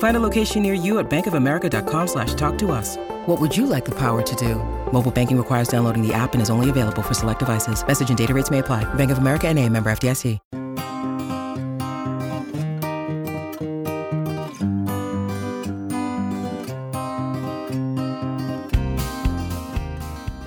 Find a location near you at bankofamerica.com slash talk to us. What would you like the power to do? Mobile banking requires downloading the app and is only available for select devices. Message and data rates may apply. Bank of America and a member FDIC.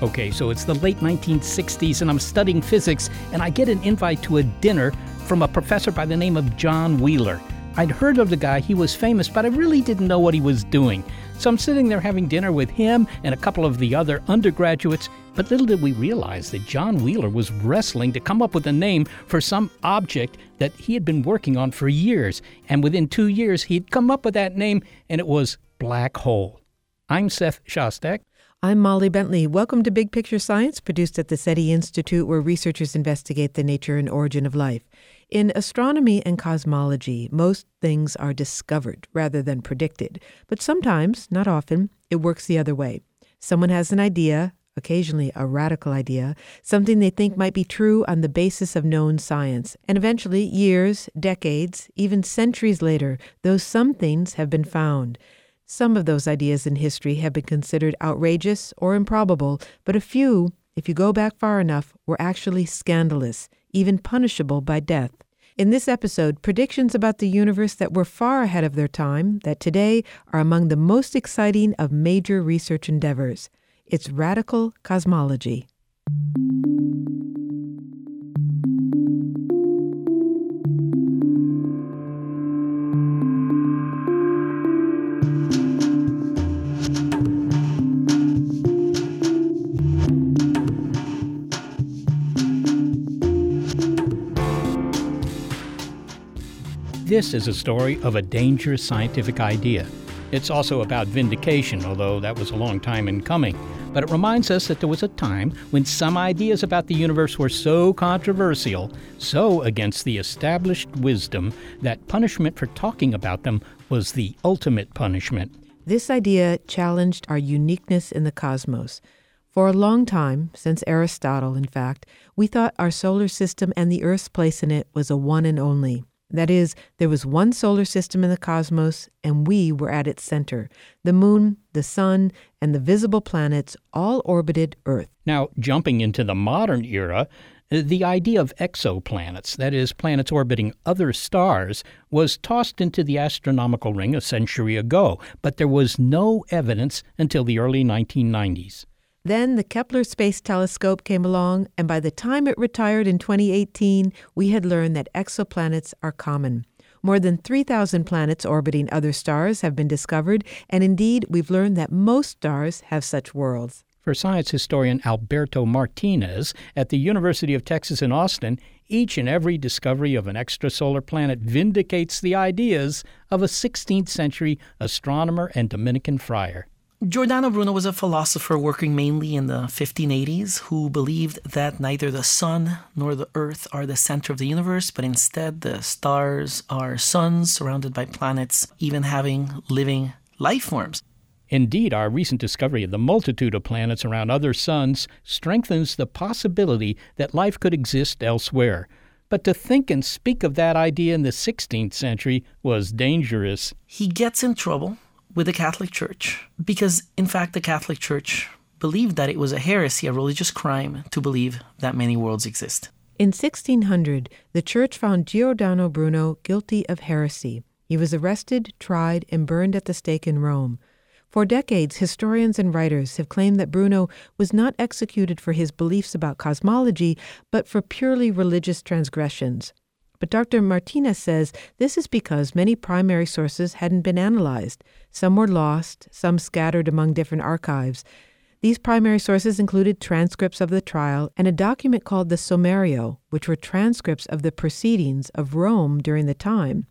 Okay, so it's the late 1960s, and I'm studying physics, and I get an invite to a dinner from a professor by the name of John Wheeler. I'd heard of the guy, he was famous, but I really didn't know what he was doing. So I'm sitting there having dinner with him and a couple of the other undergraduates, but little did we realize that John Wheeler was wrestling to come up with a name for some object that he had been working on for years. And within two years, he'd come up with that name, and it was black hole. I'm Seth Shostak. I'm Molly Bentley. Welcome to Big Picture Science, produced at the SETI Institute, where researchers investigate the nature and origin of life. In astronomy and cosmology, most things are discovered rather than predicted. But sometimes, not often, it works the other way. Someone has an idea, occasionally a radical idea, something they think might be true on the basis of known science. And eventually, years, decades, even centuries later, those some things have been found. Some of those ideas in history have been considered outrageous or improbable, but a few, if you go back far enough, were actually scandalous, even punishable by death. In this episode, predictions about the universe that were far ahead of their time, that today are among the most exciting of major research endeavors. It's radical cosmology. This is a story of a dangerous scientific idea. It's also about vindication, although that was a long time in coming. But it reminds us that there was a time when some ideas about the universe were so controversial, so against the established wisdom, that punishment for talking about them was the ultimate punishment. This idea challenged our uniqueness in the cosmos. For a long time, since Aristotle, in fact, we thought our solar system and the Earth's place in it was a one and only. That is, there was one solar system in the cosmos, and we were at its center. The moon, the sun, and the visible planets all orbited Earth. Now, jumping into the modern era, uh, the idea of exoplanets, that is, planets orbiting other stars, was tossed into the astronomical ring a century ago, but there was no evidence until the early 1990s. Then the Kepler Space Telescope came along, and by the time it retired in 2018, we had learned that exoplanets are common. More than 3,000 planets orbiting other stars have been discovered, and indeed, we've learned that most stars have such worlds. For science historian Alberto Martinez at the University of Texas in Austin, each and every discovery of an extrasolar planet vindicates the ideas of a 16th century astronomer and Dominican friar. Giordano Bruno was a philosopher working mainly in the 1580s who believed that neither the sun nor the earth are the center of the universe, but instead the stars are suns surrounded by planets, even having living life forms. Indeed, our recent discovery of the multitude of planets around other suns strengthens the possibility that life could exist elsewhere. But to think and speak of that idea in the 16th century was dangerous. He gets in trouble with the Catholic Church because, in fact, the Catholic Church believed that it was a heresy, a religious crime, to believe that many worlds exist. In 1600, the church found Giordano Bruno guilty of heresy. He was arrested, tried, and burned at the stake in Rome. For decades, historians and writers have claimed that Bruno was not executed for his beliefs about cosmology, but for purely religious transgressions. But Dr. Martinez says this is because many primary sources hadn't been analyzed. Some were lost, some scattered among different archives. These primary sources included transcripts of the trial and a document called the Sommario, which were transcripts of the proceedings of Rome during the time.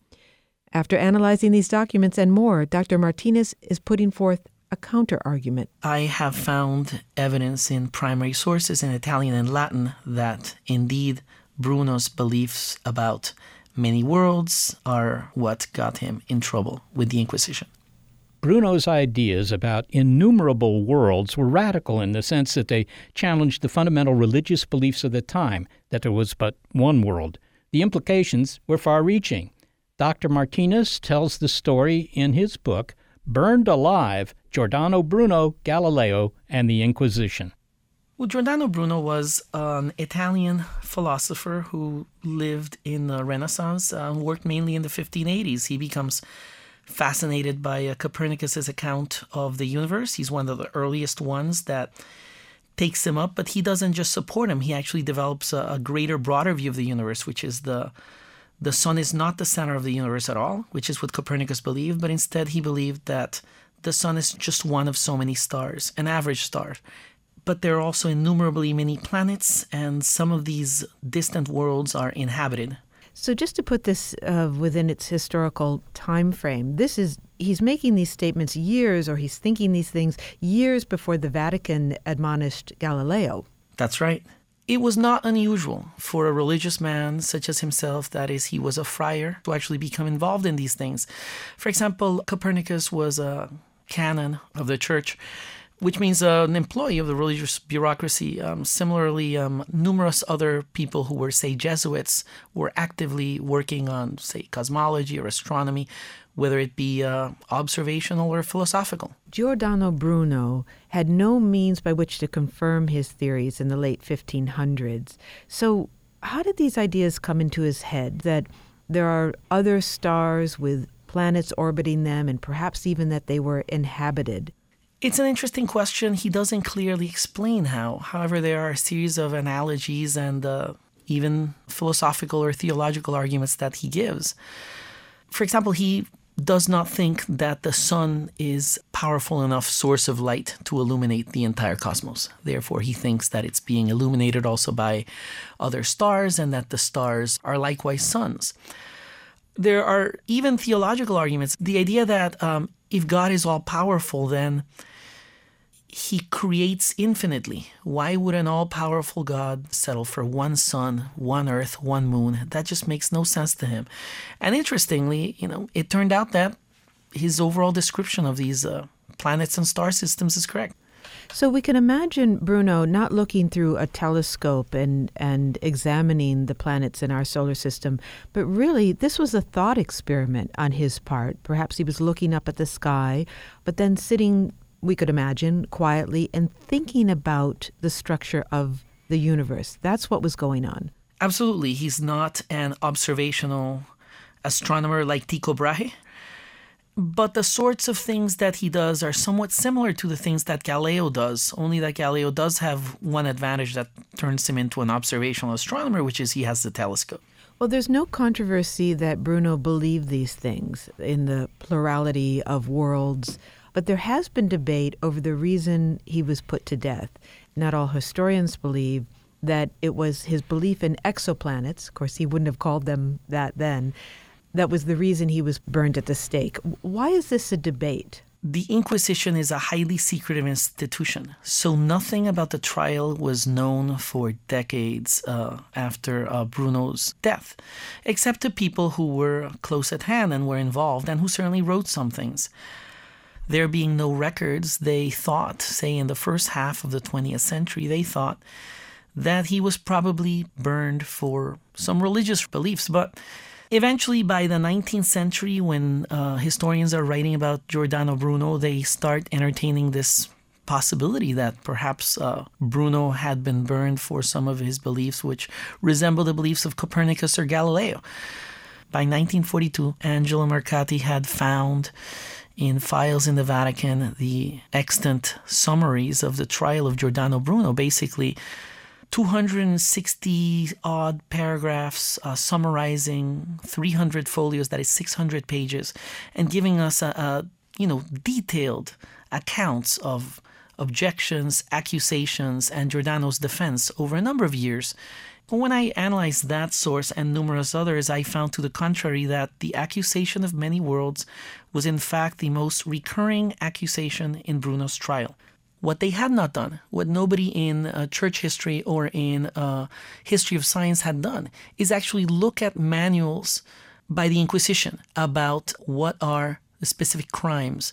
After analyzing these documents and more, Dr. Martinez is putting forth a counter argument. I have found evidence in primary sources in Italian and Latin that indeed Bruno's beliefs about many worlds are what got him in trouble with the Inquisition. Bruno's ideas about innumerable worlds were radical in the sense that they challenged the fundamental religious beliefs of the time that there was but one world. The implications were far reaching. Dr. Martinez tells the story in his book, Burned Alive Giordano Bruno, Galileo, and the Inquisition. Well, Giordano Bruno was an Italian philosopher who lived in the Renaissance, uh, worked mainly in the 1580s. He becomes fascinated by uh, Copernicus's account of the universe. He's one of the earliest ones that takes him up, but he doesn't just support him. He actually develops a, a greater, broader view of the universe, which is the the sun is not the center of the universe at all, which is what Copernicus believed, but instead he believed that the sun is just one of so many stars, an average star. But there are also innumerably many planets, and some of these distant worlds are inhabited. So, just to put this uh, within its historical time frame, this is he's making these statements years, or he's thinking these things years before the Vatican admonished Galileo. That's right. It was not unusual for a religious man such as himself, that is, he was a friar, to actually become involved in these things. For example, Copernicus was a canon of the church, which means uh, an employee of the religious bureaucracy. Um, similarly, um, numerous other people who were, say, Jesuits were actively working on, say, cosmology or astronomy, whether it be uh, observational or philosophical. Giordano Bruno had no means by which to confirm his theories in the late 1500s. So, how did these ideas come into his head that there are other stars with planets orbiting them and perhaps even that they were inhabited? It's an interesting question. He doesn't clearly explain how. However, there are a series of analogies and uh, even philosophical or theological arguments that he gives. For example, he does not think that the sun is powerful enough source of light to illuminate the entire cosmos. Therefore, he thinks that it's being illuminated also by other stars and that the stars are likewise suns. There are even theological arguments. The idea that um, if God is all powerful, then he creates infinitely. Why would an all powerful God settle for one sun, one earth, one moon? That just makes no sense to him. And interestingly, you know, it turned out that his overall description of these uh, planets and star systems is correct. So we can imagine Bruno not looking through a telescope and, and examining the planets in our solar system, but really this was a thought experiment on his part. Perhaps he was looking up at the sky, but then sitting we could imagine, quietly and thinking about the structure of the universe. That's what was going on. Absolutely. He's not an observational astronomer like Tycho Brahe. But the sorts of things that he does are somewhat similar to the things that Galileo does, only that Galileo does have one advantage that turns him into an observational astronomer, which is he has the telescope. Well, there's no controversy that Bruno believed these things in the plurality of worlds but there has been debate over the reason he was put to death. Not all historians believe that it was his belief in exoplanets, of course, he wouldn't have called them that then, that was the reason he was burned at the stake. Why is this a debate? The Inquisition is a highly secretive institution, so nothing about the trial was known for decades uh, after uh, Bruno's death, except to people who were close at hand and were involved and who certainly wrote some things there being no records, they thought, say in the first half of the 20th century, they thought that he was probably burned for some religious beliefs. But eventually, by the 19th century, when uh, historians are writing about Giordano Bruno, they start entertaining this possibility that perhaps uh, Bruno had been burned for some of his beliefs, which resemble the beliefs of Copernicus or Galileo. By 1942, Angelo Mercati had found in files in the Vatican the extant summaries of the trial of Giordano Bruno, basically 260 odd paragraphs uh, summarizing 300 folios, that is 600 pages, and giving us a, a you know detailed accounts of objections, accusations, and Giordano's defense over a number of years. When I analyzed that source and numerous others, I found to the contrary that the accusation of many worlds was in fact the most recurring accusation in Bruno's trial. What they had not done, what nobody in uh, church history or in uh, history of science had done, is actually look at manuals by the Inquisition about what are the specific crimes.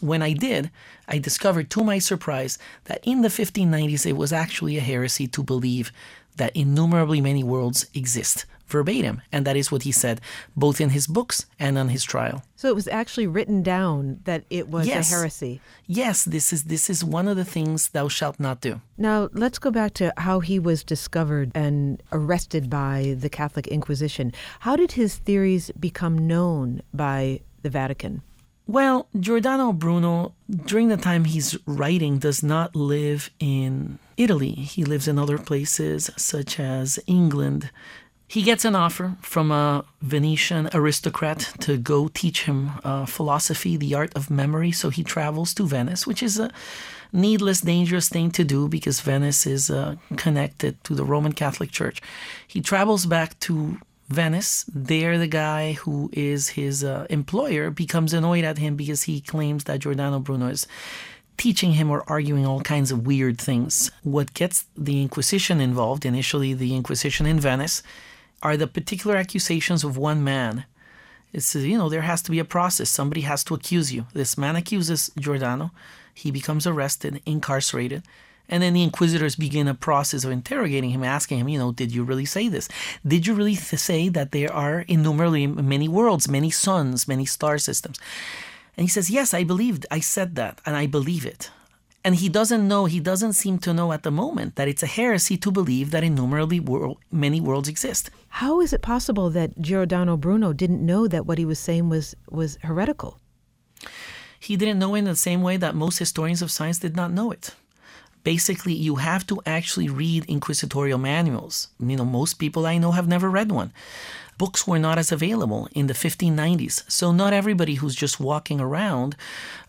When I did, I discovered to my surprise that in the 1590s it was actually a heresy to believe that innumerably many worlds exist verbatim. And that is what he said, both in his books and on his trial. So it was actually written down that it was yes. a heresy. Yes, this is this is one of the things thou shalt not do. Now let's go back to how he was discovered and arrested by the Catholic Inquisition. How did his theories become known by the Vatican? Well, Giordano Bruno, during the time he's writing, does not live in Italy. He lives in other places, such as England he gets an offer from a Venetian aristocrat to go teach him uh, philosophy, the art of memory. So he travels to Venice, which is a needless, dangerous thing to do because Venice is uh, connected to the Roman Catholic Church. He travels back to Venice. There, the guy who is his uh, employer becomes annoyed at him because he claims that Giordano Bruno is teaching him or arguing all kinds of weird things. What gets the Inquisition involved, initially the Inquisition in Venice, are the particular accusations of one man. It's, you know, there has to be a process. Somebody has to accuse you. This man accuses Giordano. He becomes arrested, incarcerated. And then the inquisitors begin a process of interrogating him, asking him, you know, did you really say this? Did you really th- say that there are innumerably many worlds, many suns, many star systems? And he says, yes, I believed, I said that, and I believe it. And he doesn't know, he doesn't seem to know at the moment that it's a heresy to believe that innumerably world, many worlds exist. How is it possible that Giordano Bruno didn't know that what he was saying was, was heretical? He didn't know in the same way that most historians of science did not know it. Basically, you have to actually read inquisitorial manuals. You know, most people I know have never read one books were not as available in the 1590s. So not everybody who's just walking around,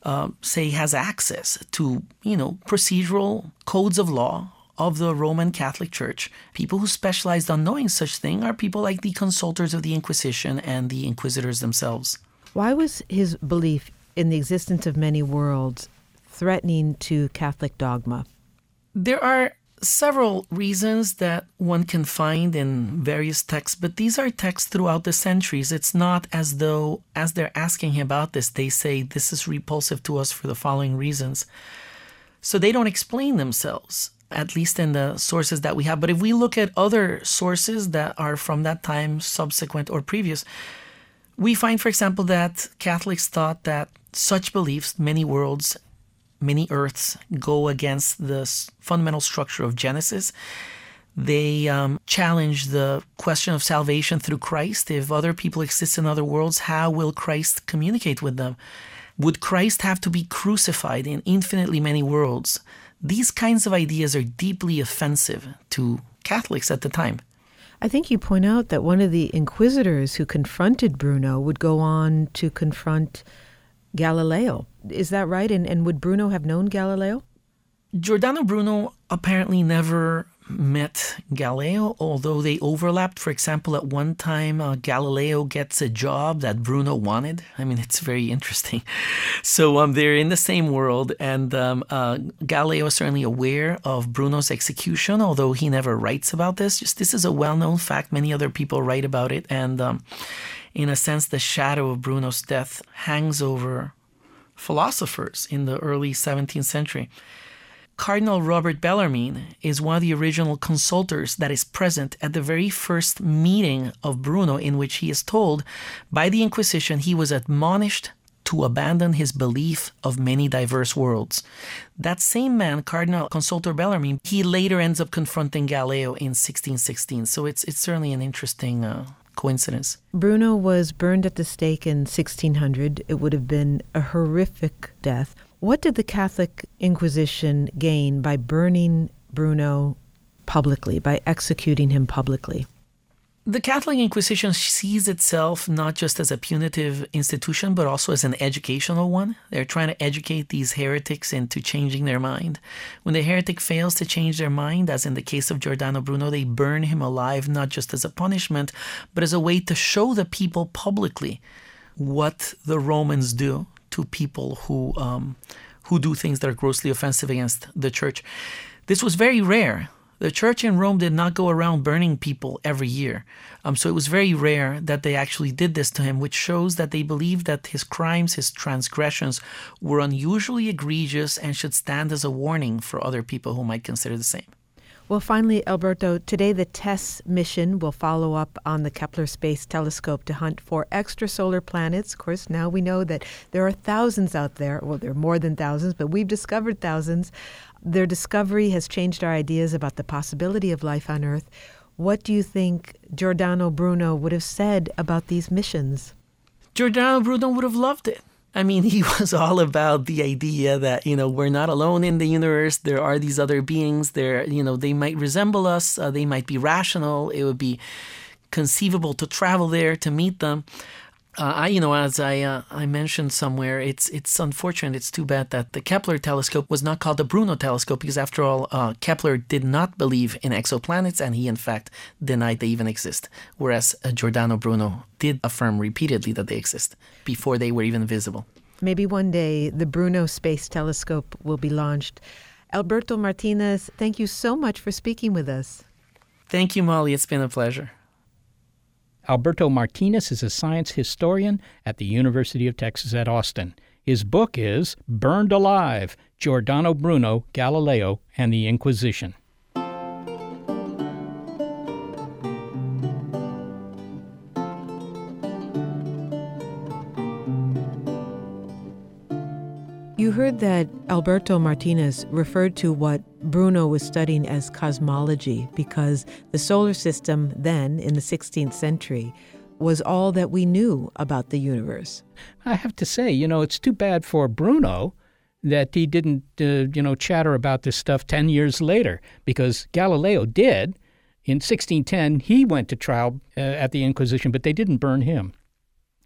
uh, say, has access to, you know, procedural codes of law of the Roman Catholic Church. People who specialized on knowing such thing are people like the consultors of the Inquisition and the inquisitors themselves. Why was his belief in the existence of many worlds threatening to Catholic dogma? There are several reasons that one can find in various texts, but these are texts throughout the centuries. It's not as though, as they're asking him about this, they say this is repulsive to us for the following reasons. So they don't explain themselves, at least in the sources that we have. But if we look at other sources that are from that time, subsequent, or previous, we find, for example, that Catholics thought that such beliefs, many worlds, many Earths go against the fundamental structure of Genesis. They um, challenge the question of salvation through Christ. If other people exist in other worlds, how will Christ communicate with them? Would Christ have to be crucified in infinitely many worlds? These kinds of ideas are deeply offensive to Catholics at the time. I think you point out that one of the inquisitors who confronted Bruno would go on to confront Galileo. Is that right? And, and would Bruno have known Galileo? Giordano Bruno apparently never met Galileo, although they overlapped. For example, at one time, uh, Galileo gets a job that Bruno wanted. I mean, it's very interesting. So um, they're in the same world, and um, uh, Galileo is certainly aware of Bruno's execution, although he never writes about this. Just this is a well-known fact. Many other people write about it, and um, in a sense, the shadow of Bruno's death hangs over philosophers in the early 17th century. Cardinal Robert Bellarmine is one of the original consultors that is present at the very first meeting of Bruno, in which he is told by the Inquisition he was admonished to abandon his belief of many diverse worlds. That same man, Cardinal Consultor Bellarmine, he later ends up confronting Galileo in 1616. So it's it's certainly an interesting uh, coincidence. Bruno was burned at the stake in 1600. It would have been a horrific death. What did the Catholic Inquisition gain by burning Bruno publicly, by executing him publicly? The Catholic Inquisition sees itself not just as a punitive institution, but also as an educational one. They're trying to educate these heretics into changing their mind. When the heretic fails to change their mind, as in the case of Giordano Bruno, they burn him alive, not just as a punishment, but as a way to show the people publicly what the Romans do to people who um, who do things that are grossly offensive against the church. This was very rare. The church in Rome did not go around burning people every year. Um, so it was very rare that they actually did this to him, which shows that they believed that his crimes, his transgressions, were unusually egregious and should stand as a warning for other people who might consider the same. Well, finally, Alberto, today the TESS mission will follow up on the Kepler Space Telescope to hunt for extrasolar planets. Of course, now we know that there are thousands out there. Well, there are more than thousands, but we've discovered thousands. Their discovery has changed our ideas about the possibility of life on Earth. What do you think Giordano Bruno would have said about these missions? Giordano Bruno would have loved it. I mean, he was all about the idea that, you know, we're not alone in the universe. There are these other beings. There, you know, they might resemble us. Uh, they might be rational. It would be conceivable to travel there to meet them uh, I, you know, as I uh, I mentioned somewhere, it's it's unfortunate. It's too bad that the Kepler telescope was not called the Bruno telescope because, after all, uh, Kepler did not believe in exoplanets, and he in fact denied they even exist. Whereas uh, Giordano Bruno did affirm repeatedly that they exist before they were even visible. Maybe one day the Bruno Space Telescope will be launched. Alberto Martinez, thank you so much for speaking with us. Thank you, Molly. It's been a pleasure. Alberto Martinez is a science historian at the University of Texas at Austin. His book is Burned Alive Giordano Bruno, Galileo, and the Inquisition. That Alberto Martinez referred to what Bruno was studying as cosmology because the solar system then, in the 16th century, was all that we knew about the universe. I have to say, you know, it's too bad for Bruno that he didn't, uh, you know, chatter about this stuff 10 years later because Galileo did. In 1610, he went to trial uh, at the Inquisition, but they didn't burn him.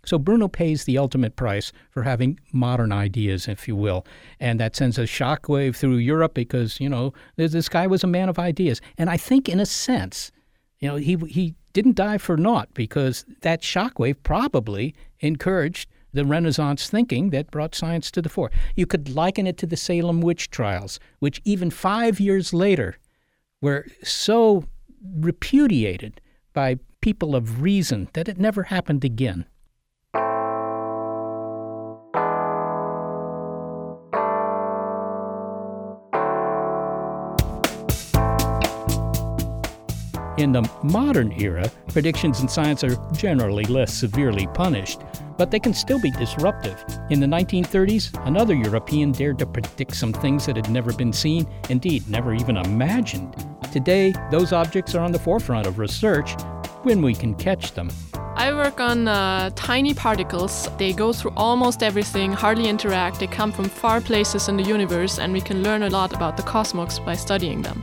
So Bruno pays the ultimate price for having modern ideas, if you will, and that sends a shockwave through Europe because you know this guy was a man of ideas, and I think in a sense, you know, he he didn't die for naught because that shockwave probably encouraged the Renaissance thinking that brought science to the fore. You could liken it to the Salem witch trials, which even five years later were so repudiated by people of reason that it never happened again. In the modern era, predictions in science are generally less severely punished, but they can still be disruptive. In the 1930s, another European dared to predict some things that had never been seen, indeed, never even imagined. Today, those objects are on the forefront of research when we can catch them. I work on uh, tiny particles. They go through almost everything, hardly interact. They come from far places in the universe, and we can learn a lot about the cosmos by studying them.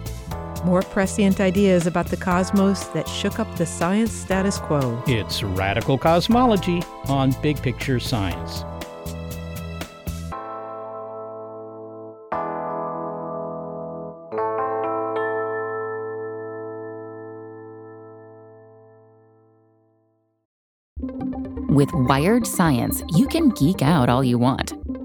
More prescient ideas about the cosmos that shook up the science status quo. It's Radical Cosmology on Big Picture Science. With Wired Science, you can geek out all you want.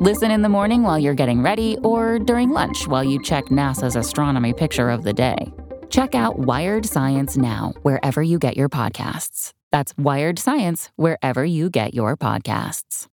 Listen in the morning while you're getting ready or during lunch while you check NASA's astronomy picture of the day. Check out Wired Science now, wherever you get your podcasts. That's Wired Science, wherever you get your podcasts.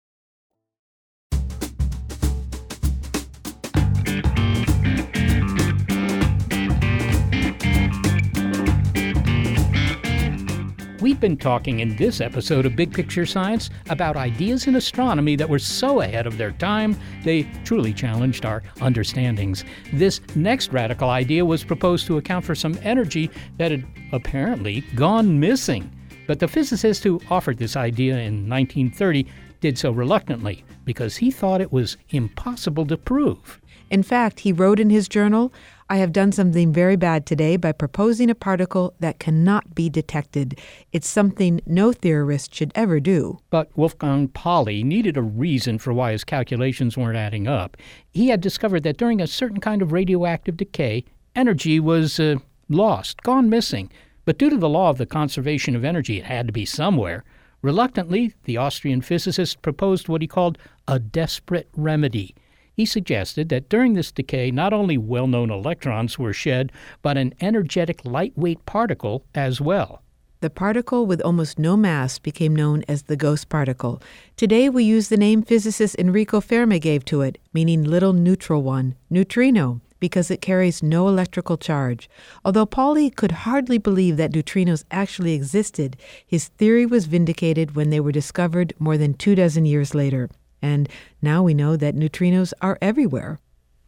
We've been talking in this episode of Big Picture Science about ideas in astronomy that were so ahead of their time, they truly challenged our understandings. This next radical idea was proposed to account for some energy that had apparently gone missing. But the physicist who offered this idea in 1930 did so reluctantly because he thought it was impossible to prove. In fact, he wrote in his journal, I have done something very bad today by proposing a particle that cannot be detected. It's something no theorist should ever do. But Wolfgang Pauli needed a reason for why his calculations weren't adding up. He had discovered that during a certain kind of radioactive decay, energy was uh, lost, gone missing. But due to the law of the conservation of energy, it had to be somewhere. Reluctantly, the Austrian physicist proposed what he called a desperate remedy. He suggested that during this decay, not only well known electrons were shed, but an energetic lightweight particle as well. The particle with almost no mass became known as the ghost particle. Today we use the name physicist Enrico Fermi gave to it, meaning little neutral one, neutrino, because it carries no electrical charge. Although Pauli could hardly believe that neutrinos actually existed, his theory was vindicated when they were discovered more than two dozen years later. And now we know that neutrinos are everywhere.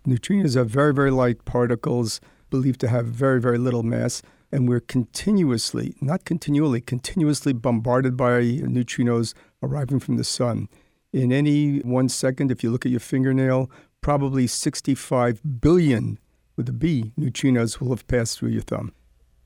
Neutrinos are very, very light particles believed to have very, very little mass. And we're continuously, not continually, continuously bombarded by neutrinos arriving from the sun. In any one second, if you look at your fingernail, probably 65 billion, with a B, neutrinos will have passed through your thumb.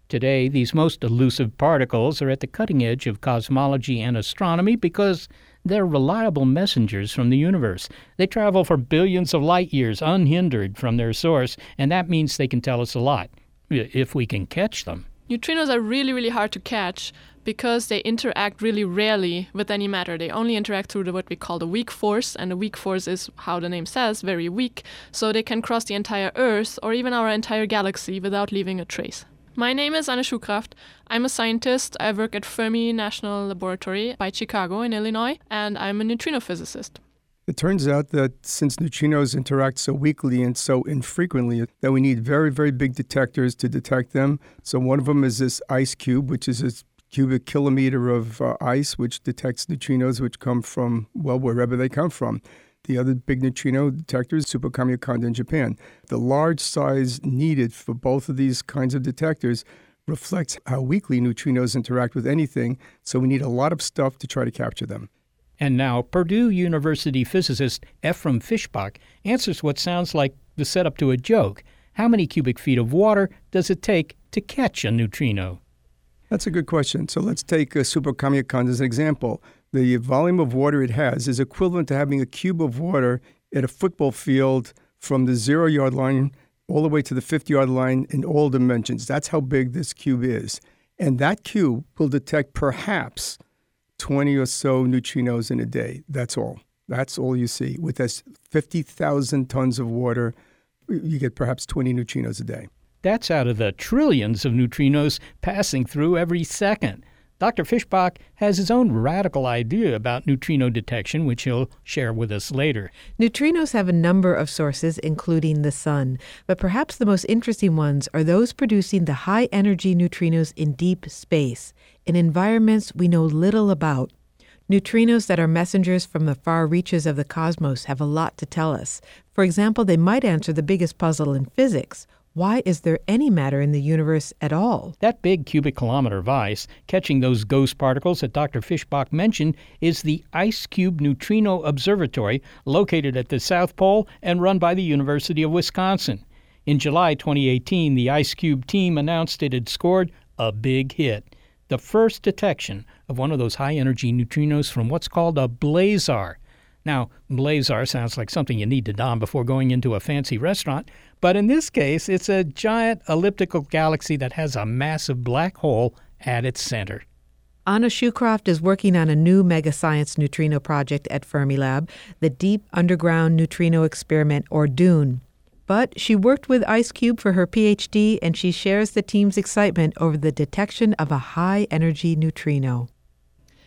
Today, these most elusive particles are at the cutting edge of cosmology and astronomy because they're reliable messengers from the universe. They travel for billions of light years unhindered from their source, and that means they can tell us a lot, if we can catch them. Neutrinos are really, really hard to catch because they interact really rarely with any matter. They only interact through the, what we call the weak force, and the weak force is, how the name says, very weak, so they can cross the entire Earth or even our entire galaxy without leaving a trace. My name is Anna Schukraft. I'm a scientist. I work at Fermi National Laboratory by Chicago in Illinois, and I'm a neutrino physicist. It turns out that since neutrinos interact so weakly and so infrequently, that we need very, very big detectors to detect them. So one of them is this IceCube, which is a cubic kilometer of uh, ice, which detects neutrinos which come from, well, wherever they come from. The other big neutrino detector is Super Kamiokande in Japan. The large size needed for both of these kinds of detectors reflects how weakly neutrinos interact with anything, so we need a lot of stuff to try to capture them. And now, Purdue University physicist Ephraim Fischbach answers what sounds like the setup to a joke. How many cubic feet of water does it take to catch a neutrino? That's a good question. So let's take a Super Kamiokande as an example the volume of water it has is equivalent to having a cube of water at a football field from the zero yard line all the way to the 50 yard line in all dimensions. That's how big this cube is. And that cube will detect perhaps 20 or so neutrinos in a day. That's all. That's all you see. With this 50,000 tons of water, you get perhaps 20 neutrinos a day. That's out of the trillions of neutrinos passing through every second. Dr. Fischbach has his own radical idea about neutrino detection, which he'll share with us later. Neutrinos have a number of sources, including the sun, but perhaps the most interesting ones are those producing the high energy neutrinos in deep space, in environments we know little about. Neutrinos that are messengers from the far reaches of the cosmos have a lot to tell us. For example, they might answer the biggest puzzle in physics why is there any matter in the universe at all? That big cubic kilometer of ice catching those ghost particles that Dr. Fischbach mentioned is the IceCube Neutrino Observatory located at the South Pole and run by the University of Wisconsin. In July 2018, the IceCube team announced it had scored a big hit the first detection of one of those high energy neutrinos from what's called a blazar. Now, blazar sounds like something you need to don before going into a fancy restaurant, but in this case, it's a giant elliptical galaxy that has a massive black hole at its center. Anna Schukraft is working on a new mega science neutrino project at Fermilab, the Deep Underground Neutrino Experiment, or DUNE. But she worked with IceCube for her PhD, and she shares the team's excitement over the detection of a high energy neutrino.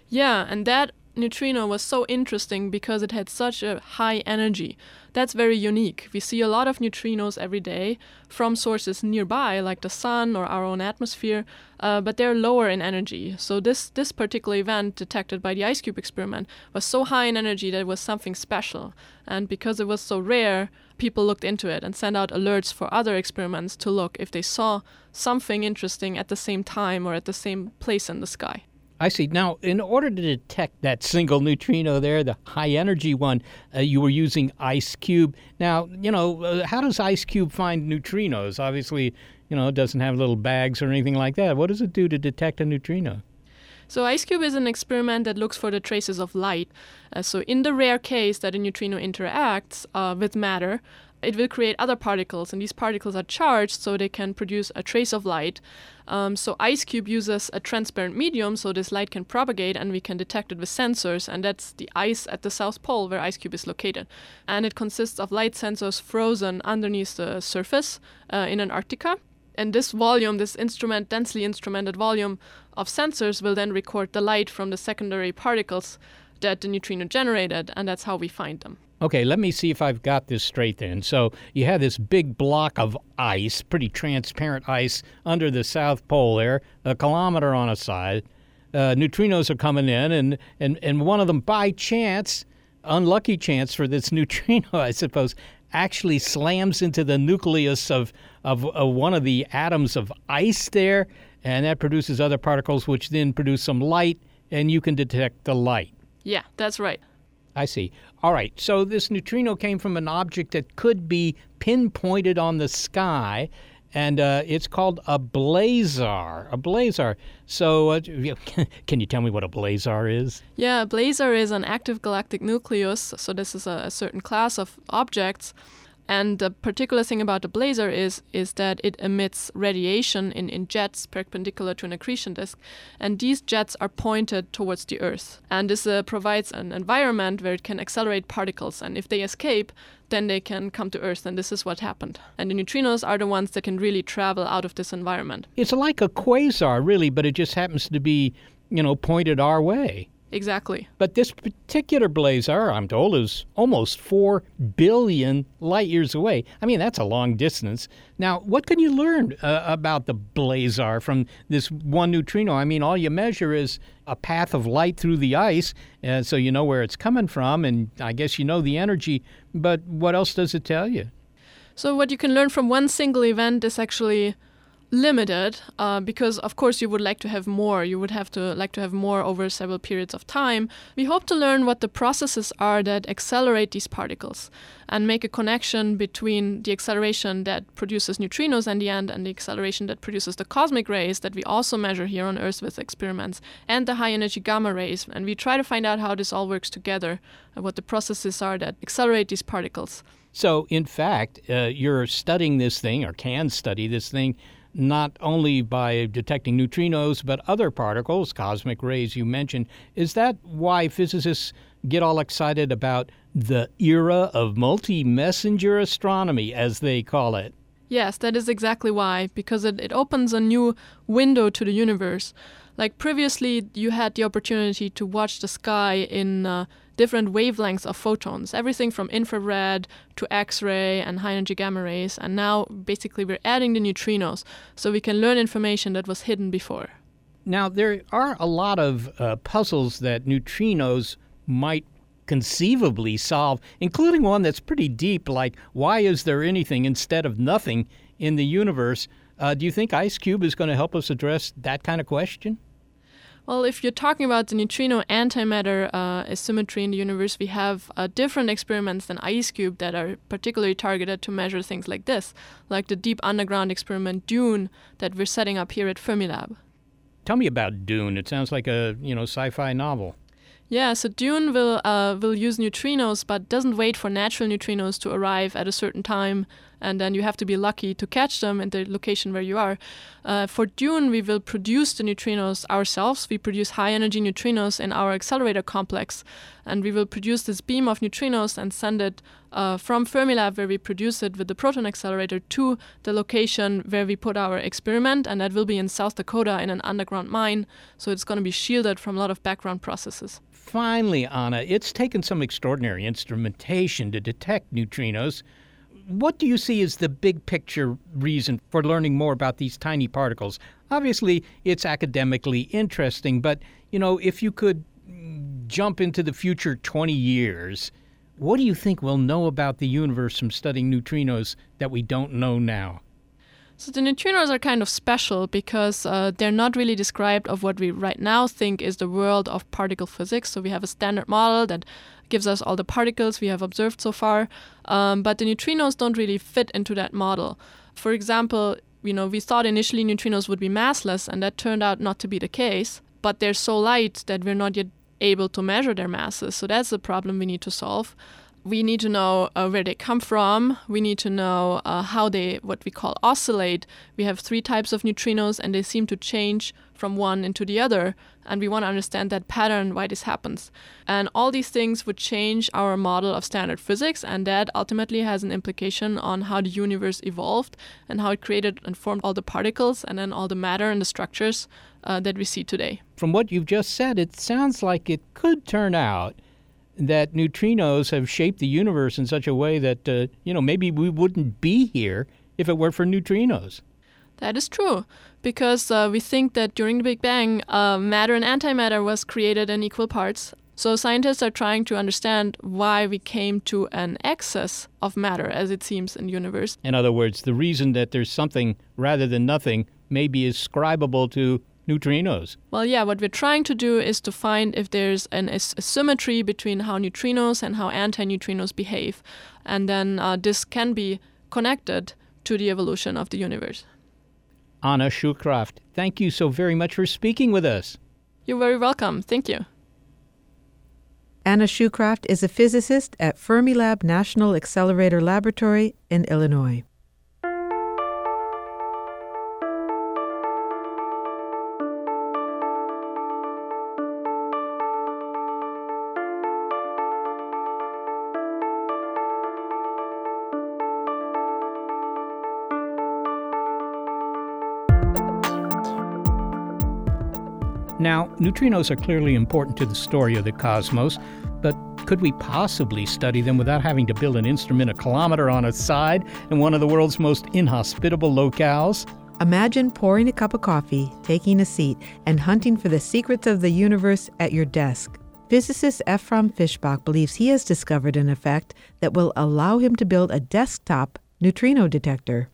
Yeah, and that neutrino was so interesting because it had such a high energy. That's very unique. We see a lot of neutrinos every day from sources nearby, like the sun or our own atmosphere, uh, but they're lower in energy. So this this particular event detected by the IceCube experiment was so high in energy that it was something special. And because it was so rare, people looked into it and sent out alerts for other experiments to look if they saw something interesting at the same time or at the same place in the sky. I see. Now, in order to detect that single neutrino there, the high energy one, uh, you were using IceCube. Now, you know, uh, how does IceCube find neutrinos? Obviously, you know, it doesn't have little bags or anything like that. What does it do to detect a neutrino? So IceCube is an experiment that looks for the traces of light. Uh, so in the rare case that a neutrino interacts uh, with matter, it will create other particles, and these particles are charged so they can produce a trace of light. Um, so IceCube uses a transparent medium so this light can propagate and we can detect it with sensors, and that's the ice at the South Pole where IceCube is located. And it consists of light sensors frozen underneath the surface uh, in Antarctica. And this volume, this instrument, densely instrumented volume of sensors, will then record the light from the secondary particles that the neutrino generated, and that's how we find them. Okay, let me see if I've got this straight then. So you have this big block of ice, pretty transparent ice, under the South Pole there, a kilometer on a side. Uh, neutrinos are coming in, and, and, and one of them, by chance, unlucky chance for this neutrino, I suppose, actually slams into the nucleus of, of, of one of the atoms of ice there, and that produces other particles, which then produce some light, and you can detect the light. Yeah, that's right. I see. All right. So this neutrino came from an object that could be pinpointed on the sky, and uh, it's called a blazar. A blazar. So, uh, can you tell me what a blazar is? Yeah, a blazar is an active galactic nucleus. So this is a, a certain class of objects and the particular thing about the blazar is is that it emits radiation in, in jets perpendicular to an accretion disk, and these jets are pointed towards the Earth. And this uh, provides an environment where it can accelerate particles, and if they escape, then they can come to Earth, and this is what happened. And the neutrinos are the ones that can really travel out of this environment. It's like a quasar, really, but it just happens to be, you know, pointed our way. Exactly. But this particular blazar, I'm told, is almost 4 billion light years away. I mean, that's a long distance. Now, what can you learn uh, about the blazar from this one neutrino? I mean, all you measure is a path of light through the ice, uh, so you know where it's coming from, and I guess you know the energy, but what else does it tell you? So, what you can learn from one single event is actually limited uh, because of course you would like to have more. You would have to like to have more over several periods of time. We hope to learn what the processes are that accelerate these particles and make a connection between the acceleration that produces neutrinos in the end and the acceleration that produces the cosmic rays that we also measure here on earth with experiments and the high energy gamma rays. And we try to find out how this all works together and what the processes are that accelerate these particles. So in fact uh, you're studying this thing or can study this thing not only by detecting neutrinos, but other particles, cosmic rays you mentioned. Is that why physicists get all excited about the era of multi messenger astronomy, as they call it? Yes, that is exactly why, because it, it opens a new window to the universe. Like previously, you had the opportunity to watch the sky in uh, different wavelengths of photons, everything from infrared to X ray and high energy gamma rays. And now, basically, we're adding the neutrinos so we can learn information that was hidden before. Now, there are a lot of uh, puzzles that neutrinos might conceivably solve, including one that's pretty deep, like why is there anything instead of nothing in the universe? Uh, do you think IceCube is going to help us address that kind of question? Well, if you're talking about the neutrino antimatter uh, asymmetry in the universe, we have uh, different experiments than IceCube that are particularly targeted to measure things like this, like the deep underground experiment DUNE that we're setting up here at Fermilab. Tell me about DUNE. It sounds like a you know sci-fi novel. Yeah, so DUNE will uh, will use neutrinos, but doesn't wait for natural neutrinos to arrive at a certain time and then you have to be lucky to catch them in the location where you are. Uh, for Dune, we will produce the neutrinos ourselves. We produce high energy neutrinos in our accelerator complex, and we will produce this beam of neutrinos and send it uh, from Fermilab, where we produce it with the proton accelerator, to the location where we put our experiment, and that will be in South Dakota in an underground mine. So it's going to be shielded from a lot of background processes. Finally, Anna, it's taken some extraordinary instrumentation to detect neutrinos. What do you see as the big picture reason for learning more about these tiny particles? Obviously, it's academically interesting, but you know, if you could jump into the future 20 years, what do you think we'll know about the universe from studying neutrinos that we don't know now? So the neutrinos are kind of special because uh, they're not really described of what we right now think is the world of particle physics. So we have a standard model that gives us all the particles we have observed so far, um, but the neutrinos don't really fit into that model. For example, you know, we thought initially neutrinos would be massless, and that turned out not to be the case. But they're so light that we're not yet able to measure their masses. So that's the problem we need to solve we need to know uh, where they come from. We need to know uh, how they, what we call oscillate. We have three types of neutrinos and they seem to change from one into the other. And we want to understand that pattern, why this happens. And all these things would change our model of standard physics. And that ultimately has an implication on how the universe evolved and how it created and formed all the particles and then all the matter and the structures uh, that we see today. From what you've just said, it sounds like it could turn out that neutrinos have shaped the universe in such a way that, uh, you know, maybe we wouldn't be here if it were for neutrinos. That is true, because uh, we think that during the Big Bang, uh, matter and antimatter was created in equal parts. So scientists are trying to understand why we came to an excess of matter, as it seems in the universe. In other words, the reason that there's something rather than nothing may be ascribable to neutrinos. Well, yeah, what we're trying to do is to find if there's an asymmetry between how neutrinos and how antineutrinos behave. And then uh, this can be connected to the evolution of the universe. Anna Schukraft, thank you so very much for speaking with us. You're very welcome. Thank you. Anna Schukraft is a physicist at Fermilab National Accelerator Laboratory in Illinois. Now, neutrinos are clearly important to the story of the cosmos, but could we possibly study them without having to build an instrument a kilometer on its side in one of the world's most inhospitable locales? Imagine pouring a cup of coffee, taking a seat, and hunting for the secrets of the universe at your desk. Physicist Ephraim Fischbach believes he has discovered an effect that will allow him to build a desktop neutrino detector.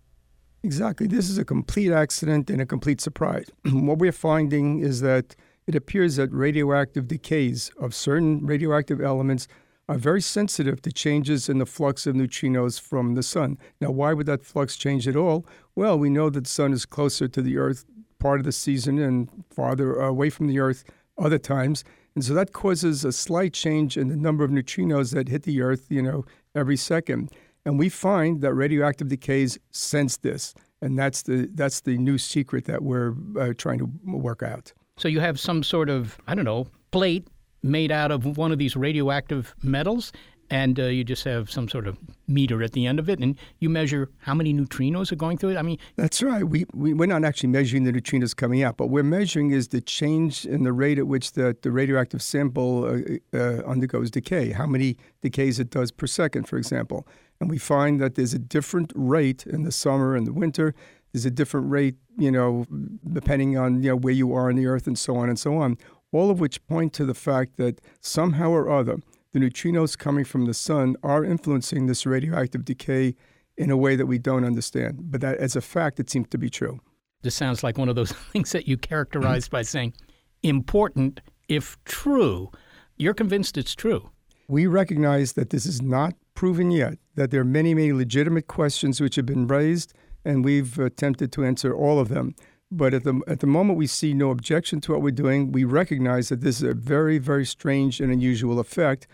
Exactly. This is a complete accident and a complete surprise. what we're finding is that it appears that radioactive decays of certain radioactive elements are very sensitive to changes in the flux of neutrinos from the sun. Now, why would that flux change at all? Well, we know that the sun is closer to the Earth part of the season and farther away from the Earth other times. And so that causes a slight change in the number of neutrinos that hit the Earth, you know, every second. And we find that radioactive decays sense this, and that's the that's the new secret that we're uh, trying to work out. So you have some sort of I don't know plate made out of one of these radioactive metals, and uh, you just have some sort of meter at the end of it, and you measure how many neutrinos are going through it. I mean, that's right. We, we we're not actually measuring the neutrinos coming out, but we're measuring is the change in the rate at which the, the radioactive sample uh, uh, undergoes decay. How many decays it does per second, for example. And we find that there's a different rate in the summer and the winter. There's a different rate, you know, depending on you know where you are on the Earth and so on and so on. All of which point to the fact that somehow or other, the neutrinos coming from the sun are influencing this radioactive decay in a way that we don't understand. But that, as a fact, it seems to be true. This sounds like one of those things that you characterized by saying important if true. You're convinced it's true. We recognize that this is not proven yet, that there are many, many legitimate questions which have been raised, and we've attempted to answer all of them. But at the, at the moment, we see no objection to what we're doing. We recognize that this is a very, very strange and unusual effect.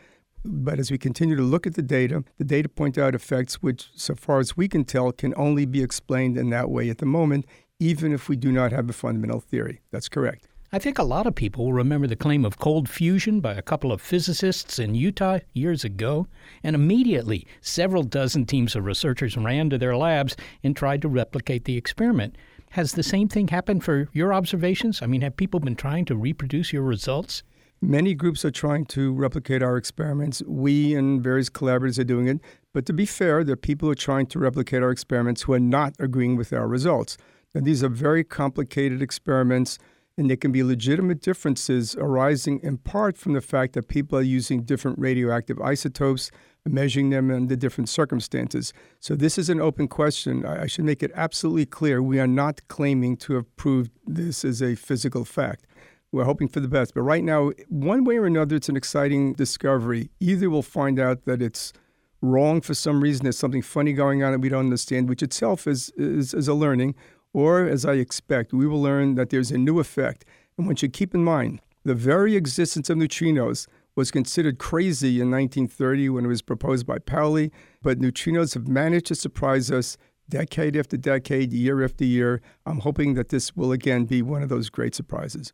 But as we continue to look at the data, the data point out effects which, so far as we can tell, can only be explained in that way at the moment, even if we do not have a fundamental theory. That's correct. I think a lot of people will remember the claim of cold fusion by a couple of physicists in Utah years ago, and immediately several dozen teams of researchers ran to their labs and tried to replicate the experiment. Has the same thing happened for your observations? I mean, have people been trying to reproduce your results? Many groups are trying to replicate our experiments. We and various collaborators are doing it. But to be fair, there are people who are trying to replicate our experiments who are not agreeing with our results. And these are very complicated experiments, and there can be legitimate differences arising in part from the fact that people are using different radioactive isotopes measuring them under different circumstances. So this is an open question. I should make it absolutely clear we are not claiming to have proved this as a physical fact. We're hoping for the best. But right now, one way or another, it's an exciting discovery. Either we'll find out that it's wrong for some reason, there's something funny going on that we don't understand, which itself is, is, is a learning, or as I expect, we will learn that there's a new effect. And one should keep in mind the very existence of neutrinos was considered crazy in 1930 when it was proposed by Pauli, but neutrinos have managed to surprise us decade after decade, year after year. I'm hoping that this will again be one of those great surprises.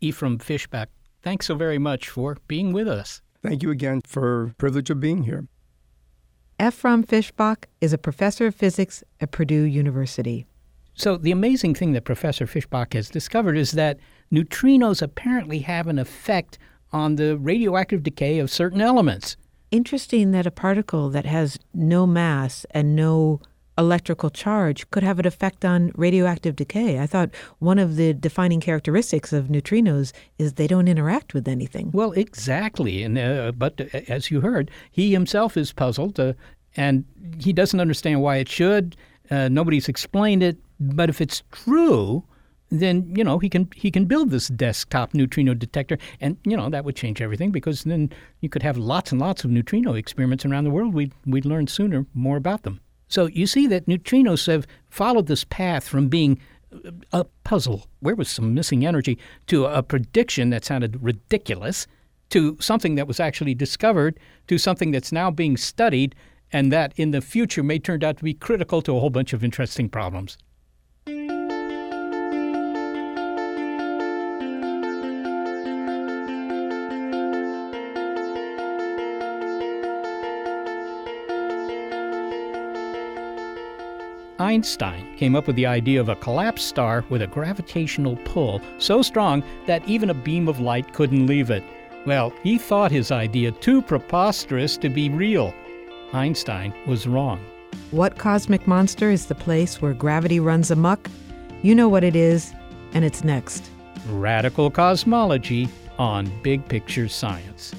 Ephraim Fischbach, thanks so very much for being with us. Thank you again for the privilege of being here. Ephraim Fischbach is a professor of physics at Purdue University. So, the amazing thing that Professor Fischbach has discovered is that neutrinos apparently have an effect on the radioactive decay of certain elements. Interesting that a particle that has no mass and no electrical charge could have an effect on radioactive decay. I thought one of the defining characteristics of neutrinos is they don't interact with anything. Well, exactly. And uh, but uh, as you heard, he himself is puzzled, uh, and he doesn't understand why it should. Uh, nobody's explained it. But if it's true, then you know he can he can build this desktop neutrino detector, and you know that would change everything because then you could have lots and lots of neutrino experiments around the world. We'd we'd learn sooner more about them. So you see that neutrinos have followed this path from being a puzzle, where was some missing energy, to a prediction that sounded ridiculous, to something that was actually discovered, to something that's now being studied, and that in the future may turn out to be critical to a whole bunch of interesting problems. Einstein came up with the idea of a collapsed star with a gravitational pull so strong that even a beam of light couldn't leave it. Well, he thought his idea too preposterous to be real. Einstein was wrong. What cosmic monster is the place where gravity runs amuck? You know what it is, and it's next. Radical Cosmology on Big Picture Science.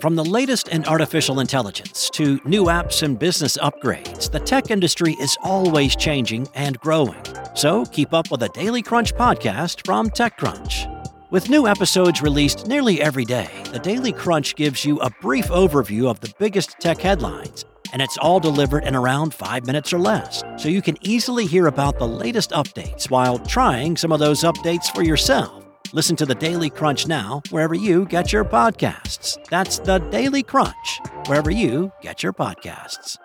From the latest in artificial intelligence to new apps and business upgrades, the tech industry is always changing and growing. So keep up with the Daily Crunch podcast from TechCrunch. With new episodes released nearly every day, the Daily Crunch gives you a brief overview of the biggest tech headlines, and it's all delivered in around five minutes or less, so you can easily hear about the latest updates while trying some of those updates for yourself. Listen to the Daily Crunch now, wherever you get your podcasts. That's the Daily Crunch, wherever you get your podcasts.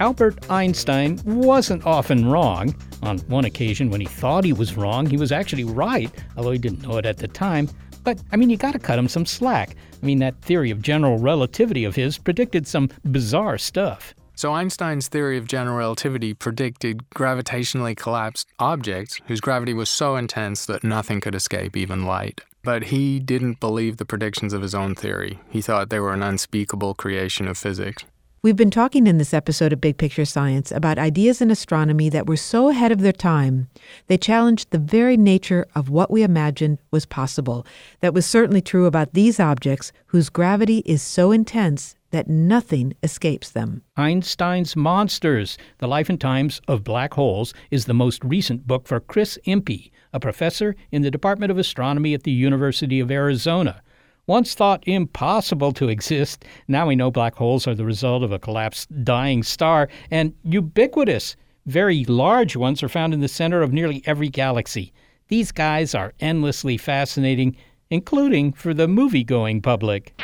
Albert Einstein wasn't often wrong. On one occasion, when he thought he was wrong, he was actually right, although he didn't know it at the time. But, I mean, you gotta cut him some slack. I mean, that theory of general relativity of his predicted some bizarre stuff. So, Einstein's theory of general relativity predicted gravitationally collapsed objects whose gravity was so intense that nothing could escape, even light. But he didn't believe the predictions of his own theory. He thought they were an unspeakable creation of physics. We've been talking in this episode of Big Picture Science about ideas in astronomy that were so ahead of their time, they challenged the very nature of what we imagined was possible. That was certainly true about these objects whose gravity is so intense that nothing escapes them. Einstein's Monsters The Life and Times of Black Holes is the most recent book for Chris Impey, a professor in the Department of Astronomy at the University of Arizona. Once thought impossible to exist, now we know black holes are the result of a collapsed dying star and ubiquitous. Very large ones are found in the center of nearly every galaxy. These guys are endlessly fascinating, including for the movie going public.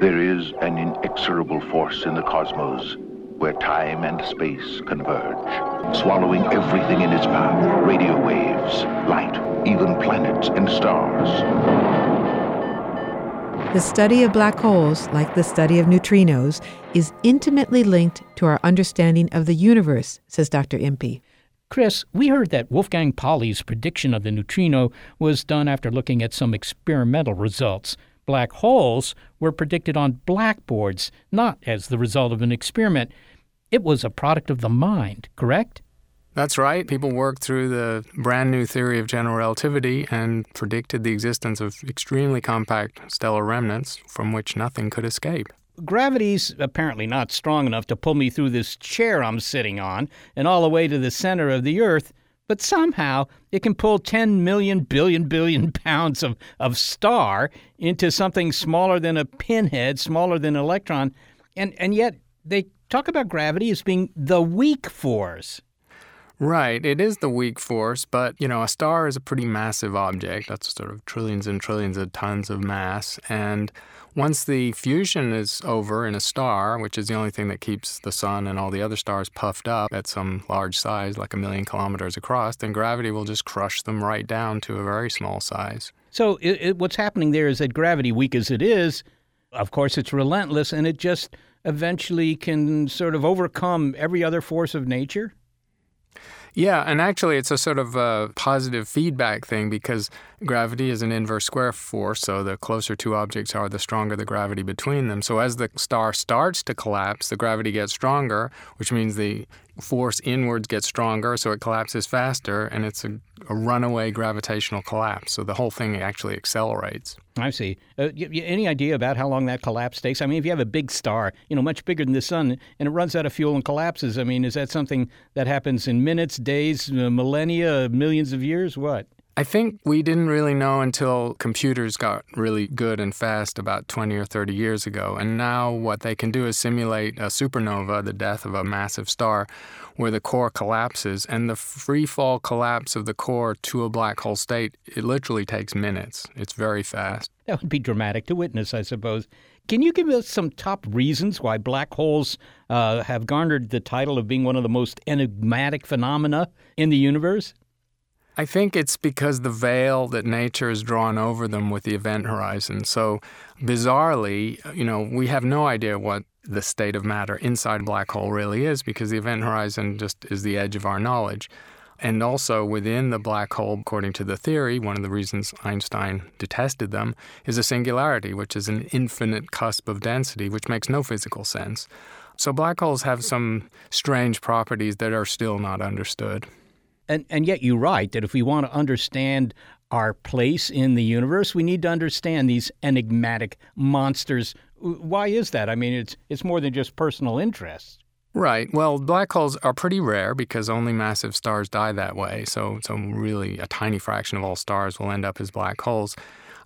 There is an inexorable force in the cosmos where time and space converge, swallowing everything in its path radio waves, light, even planets and stars. The study of black holes, like the study of neutrinos, is intimately linked to our understanding of the universe, says Dr. Impey. Chris, we heard that Wolfgang Pauli's prediction of the neutrino was done after looking at some experimental results. Black holes were predicted on blackboards, not as the result of an experiment. It was a product of the mind, correct? That's right. People worked through the brand new theory of general relativity and predicted the existence of extremely compact stellar remnants from which nothing could escape. Gravity's apparently not strong enough to pull me through this chair I'm sitting on and all the way to the center of the Earth, but somehow it can pull 10 million billion billion pounds of, of star into something smaller than a pinhead, smaller than an electron, and, and yet they talk about gravity as being the weak force. Right, it is the weak force, but you know, a star is a pretty massive object. That's sort of trillions and trillions of tons of mass. And once the fusion is over in a star, which is the only thing that keeps the sun and all the other stars puffed up at some large size, like a million kilometers across, then gravity will just crush them right down to a very small size. So, it, it, what's happening there is that gravity, weak as it is, of course, it's relentless and it just eventually can sort of overcome every other force of nature? Yeah, and actually, it's a sort of a positive feedback thing because gravity is an inverse square force. So the closer two objects are, the stronger the gravity between them. So as the star starts to collapse, the gravity gets stronger, which means the force inwards gets stronger, so it collapses faster, and it's a, a runaway gravitational collapse. So the whole thing actually accelerates. I see. Uh, any idea about how long that collapse takes? I mean, if you have a big star, you know, much bigger than the sun, and it runs out of fuel and collapses, I mean, is that something that happens in minutes, days, uh, millennia, millions of years? What? I think we didn't really know until computers got really good and fast about 20 or 30 years ago. And now what they can do is simulate a supernova, the death of a massive star, where the core collapses. And the free fall collapse of the core to a black hole state, it literally takes minutes. It's very fast. That would be dramatic to witness, I suppose. Can you give us some top reasons why black holes uh, have garnered the title of being one of the most enigmatic phenomena in the universe? I think it's because the veil that nature has drawn over them with the event horizon. So, bizarrely, you know, we have no idea what the state of matter inside a black hole really is because the event horizon just is the edge of our knowledge. And also within the black hole, according to the theory, one of the reasons Einstein detested them is a singularity, which is an infinite cusp of density, which makes no physical sense. So black holes have some strange properties that are still not understood. And, and yet you write that if we want to understand our place in the universe, we need to understand these enigmatic monsters. Why is that? I mean, it's, it's more than just personal interest. Right. Well, black holes are pretty rare because only massive stars die that way. So, so really, a tiny fraction of all stars will end up as black holes.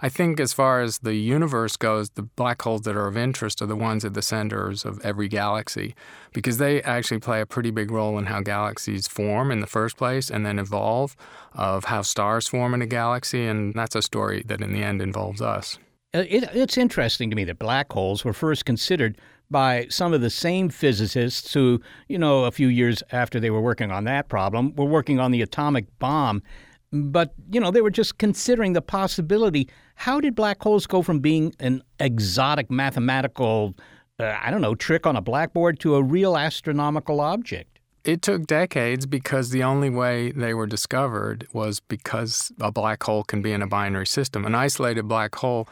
I think as far as the universe goes, the black holes that are of interest are the ones at the centers of every galaxy because they actually play a pretty big role in how galaxies form in the first place and then evolve, of how stars form in a galaxy. And that's a story that in the end involves us. Uh, it, it's interesting to me that black holes were first considered by some of the same physicists who, you know, a few years after they were working on that problem, were working on the atomic bomb. But, you know, they were just considering the possibility. How did black holes go from being an exotic mathematical, uh, I don't know, trick on a blackboard to a real astronomical object? It took decades because the only way they were discovered was because a black hole can be in a binary system. An isolated black hole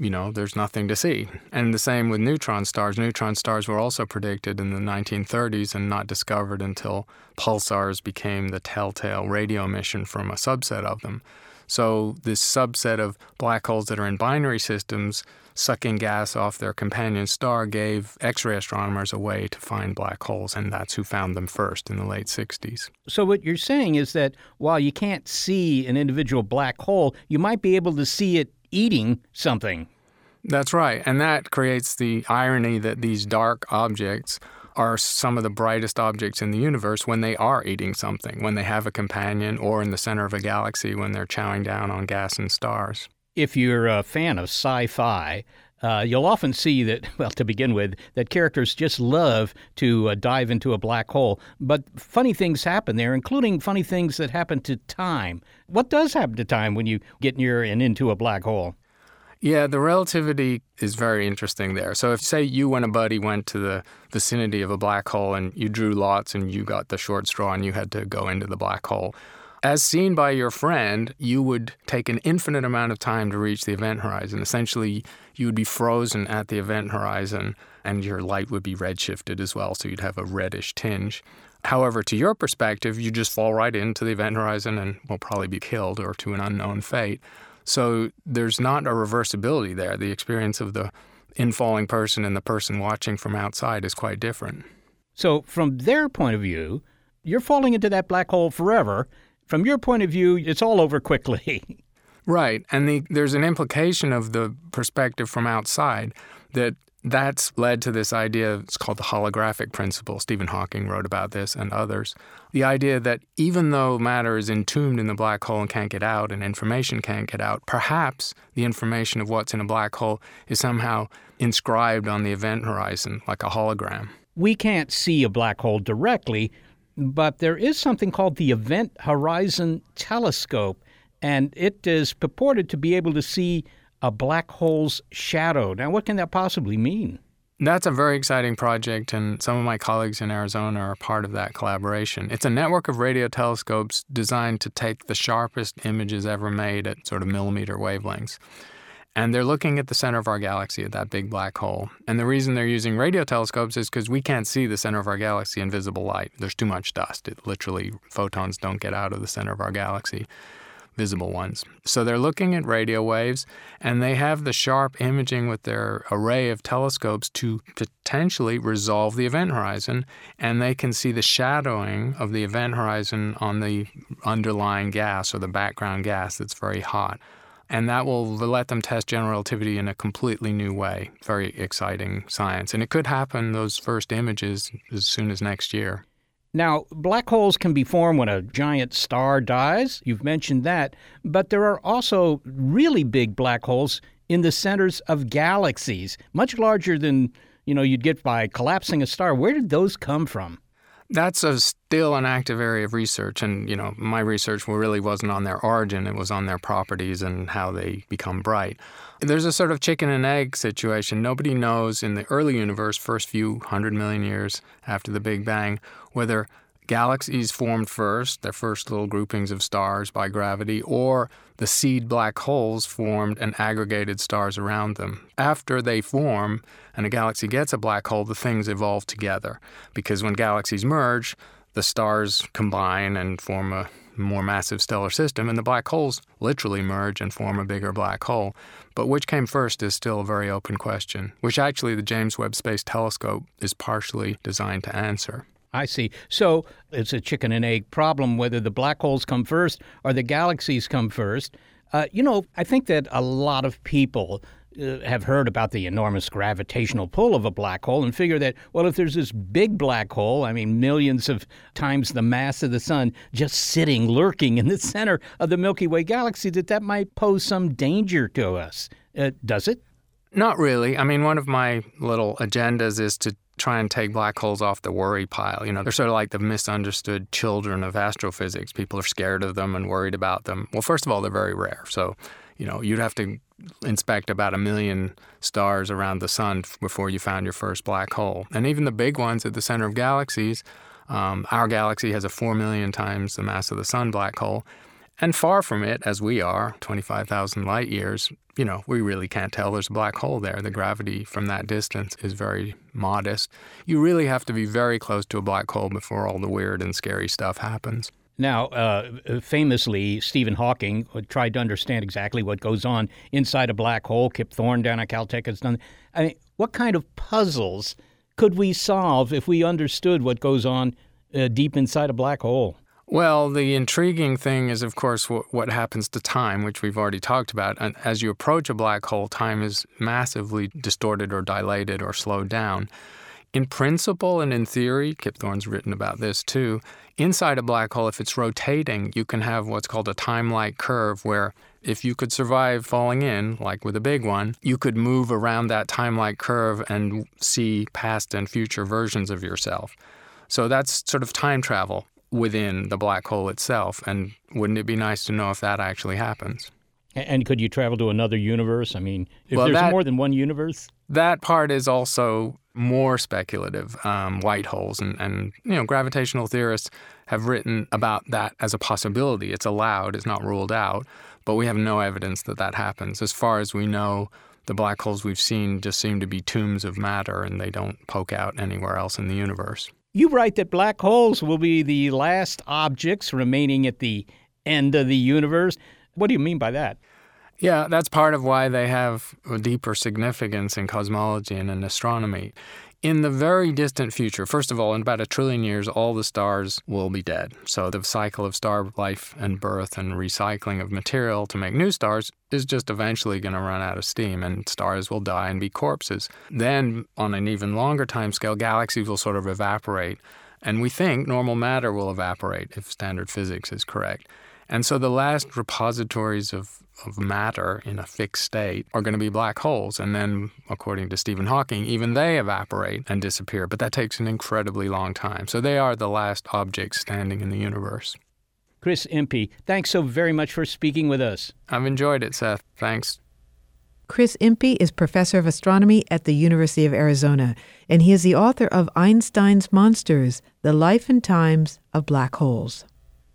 you know, there's nothing to see. And the same with neutron stars. Neutron stars were also predicted in the 1930s and not discovered until pulsars became the telltale radio emission from a subset of them. So, this subset of black holes that are in binary systems sucking gas off their companion star gave X ray astronomers a way to find black holes, and that's who found them first in the late 60s. So, what you're saying is that while you can't see an individual black hole, you might be able to see it eating something. That's right. And that creates the irony that these dark objects are some of the brightest objects in the universe when they are eating something, when they have a companion, or in the center of a galaxy when they're chowing down on gas and stars. If you're a fan of sci fi, uh, you'll often see that, well, to begin with, that characters just love to uh, dive into a black hole. But funny things happen there, including funny things that happen to time. What does happen to time when you get near and into a black hole? Yeah, the relativity is very interesting there. So, if say you and a buddy went to the vicinity of a black hole and you drew lots and you got the short straw and you had to go into the black hole, as seen by your friend, you would take an infinite amount of time to reach the event horizon. Essentially, you would be frozen at the event horizon and your light would be redshifted as well, so you'd have a reddish tinge. However, to your perspective, you just fall right into the event horizon and will probably be killed or to an unknown fate. So there's not a reversibility there. The experience of the infalling person and the person watching from outside is quite different. So, from their point of view, you're falling into that black hole forever. From your point of view, it's all over quickly. right. And the, there's an implication of the perspective from outside that that's led to this idea, it's called the holographic principle. Stephen Hawking wrote about this and others. The idea that even though matter is entombed in the black hole and can't get out and information can't get out, perhaps the information of what's in a black hole is somehow inscribed on the event horizon like a hologram. We can't see a black hole directly, but there is something called the Event Horizon Telescope, and it is purported to be able to see a black hole's shadow. Now, what can that possibly mean? That's a very exciting project, and some of my colleagues in Arizona are part of that collaboration. It's a network of radio telescopes designed to take the sharpest images ever made at sort of millimeter wavelengths. And they're looking at the center of our galaxy, at that big black hole. And the reason they're using radio telescopes is because we can't see the center of our galaxy in visible light. There's too much dust. It literally, photons don't get out of the center of our galaxy visible ones. So they're looking at radio waves and they have the sharp imaging with their array of telescopes to potentially resolve the event horizon and they can see the shadowing of the event horizon on the underlying gas or the background gas that's very hot. And that will let them test general relativity in a completely new way. Very exciting science. And it could happen, those first images, as soon as next year. Now, black holes can be formed when a giant star dies. You've mentioned that. But there are also really big black holes in the centers of galaxies, much larger than, you know, you'd get by collapsing a star. Where did those come from? That's a, still an active area of research, and you know my research really wasn't on their origin; it was on their properties and how they become bright. There's a sort of chicken and egg situation. Nobody knows in the early universe, first few hundred million years after the Big Bang, whether galaxies formed first, their first little groupings of stars by gravity, or the seed black holes formed and aggregated stars around them. After they form and a galaxy gets a black hole, the things evolve together. Because when galaxies merge, the stars combine and form a more massive stellar system, and the black holes literally merge and form a bigger black hole. But which came first is still a very open question, which actually the James Webb Space Telescope is partially designed to answer. I see. So it's a chicken and egg problem whether the black holes come first or the galaxies come first. Uh, you know, I think that a lot of people uh, have heard about the enormous gravitational pull of a black hole and figure that, well, if there's this big black hole, I mean, millions of times the mass of the sun just sitting, lurking in the center of the Milky Way galaxy, that that might pose some danger to us. Uh, does it? Not really. I mean, one of my little agendas is to try and take black holes off the worry pile. You know, they're sort of like the misunderstood children of astrophysics. People are scared of them and worried about them. Well, first of all, they're very rare. So, you know, you'd have to inspect about a million stars around the sun before you found your first black hole. And even the big ones at the center of galaxies, um, our galaxy has a 4 million times the mass of the sun black hole. And far from it, as we are, 25,000 light years, you know, we really can't tell there's a black hole there. The gravity from that distance is very modest. You really have to be very close to a black hole before all the weird and scary stuff happens. Now, uh, famously, Stephen Hawking tried to understand exactly what goes on inside a black hole. Kip Thorne down at Caltech has done. I mean, what kind of puzzles could we solve if we understood what goes on uh, deep inside a black hole? Well, the intriguing thing is, of course, what, what happens to time, which we've already talked about. And as you approach a black hole, time is massively distorted or dilated or slowed down. In principle and in theory, Kip Thorne's written about this too. Inside a black hole, if it's rotating, you can have what's called a time like curve where if you could survive falling in, like with a big one, you could move around that time like curve and see past and future versions of yourself. So that's sort of time travel within the black hole itself. And wouldn't it be nice to know if that actually happens? And could you travel to another universe? I mean, if Well, there's that- more than one universe, That part is also more speculative. Um, white holes and, and you know gravitational theorists have written about that as a possibility. It's allowed. It's not ruled out. But we have no evidence that that happens. As far as we know, the black holes we've seen just seem to be tombs of matter, and they don't poke out anywhere else in the universe. You write that black holes will be the last objects remaining at the end of the universe. What do you mean by that? Yeah, that's part of why they have a deeper significance in cosmology and in astronomy. In the very distant future, first of all, in about a trillion years, all the stars will be dead. So the cycle of star life and birth and recycling of material to make new stars is just eventually going to run out of steam and stars will die and be corpses. Then, on an even longer time scale, galaxies will sort of evaporate. And we think normal matter will evaporate if standard physics is correct. And so the last repositories of, of matter in a fixed state are going to be black holes. And then, according to Stephen Hawking, even they evaporate and disappear. But that takes an incredibly long time. So they are the last objects standing in the universe. Chris Impey, thanks so very much for speaking with us. I've enjoyed it, Seth. Thanks. Chris Impey is professor of astronomy at the University of Arizona, and he is the author of Einstein's Monsters The Life and Times of Black Holes.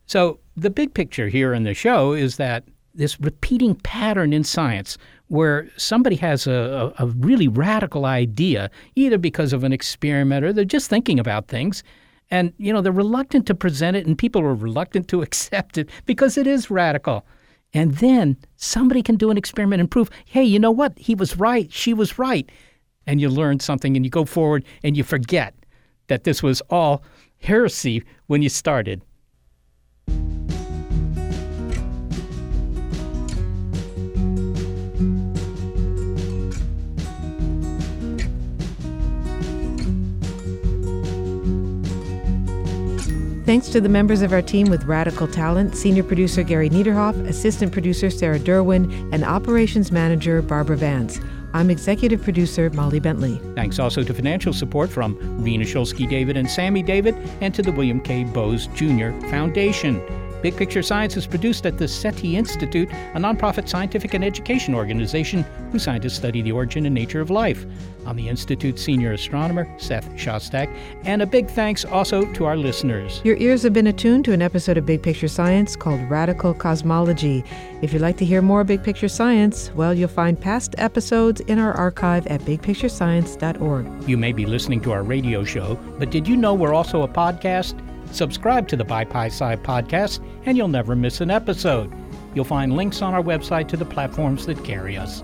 So, the big picture here in the show is that this repeating pattern in science where somebody has a, a, a really radical idea, either because of an experiment or they're just thinking about things, and you know they're reluctant to present it, and people are reluctant to accept it because it is radical. And then somebody can do an experiment and prove, hey, you know what? He was right. She was right. And you learn something and you go forward and you forget that this was all heresy when you started. Thanks to the members of our team with radical talent senior producer Gary Niederhoff, assistant producer Sarah Derwin, and operations manager Barbara Vance. I'm executive producer Molly Bentley. Thanks also to financial support from Rena Shulsky David and Sammy David, and to the William K. Bowes Jr. Foundation. Big Picture Science is produced at the SETI Institute, a nonprofit scientific and education organization whose scientists study the origin and nature of life. I'm the Institute's senior astronomer, Seth Shostak, and a big thanks also to our listeners. Your ears have been attuned to an episode of Big Picture Science called Radical Cosmology. If you'd like to hear more Big Picture Science, well, you'll find past episodes in our archive at bigpicturescience.org. You may be listening to our radio show, but did you know we're also a podcast? Subscribe to the Bi Pi Sci podcast, and you'll never miss an episode. You'll find links on our website to the platforms that carry us.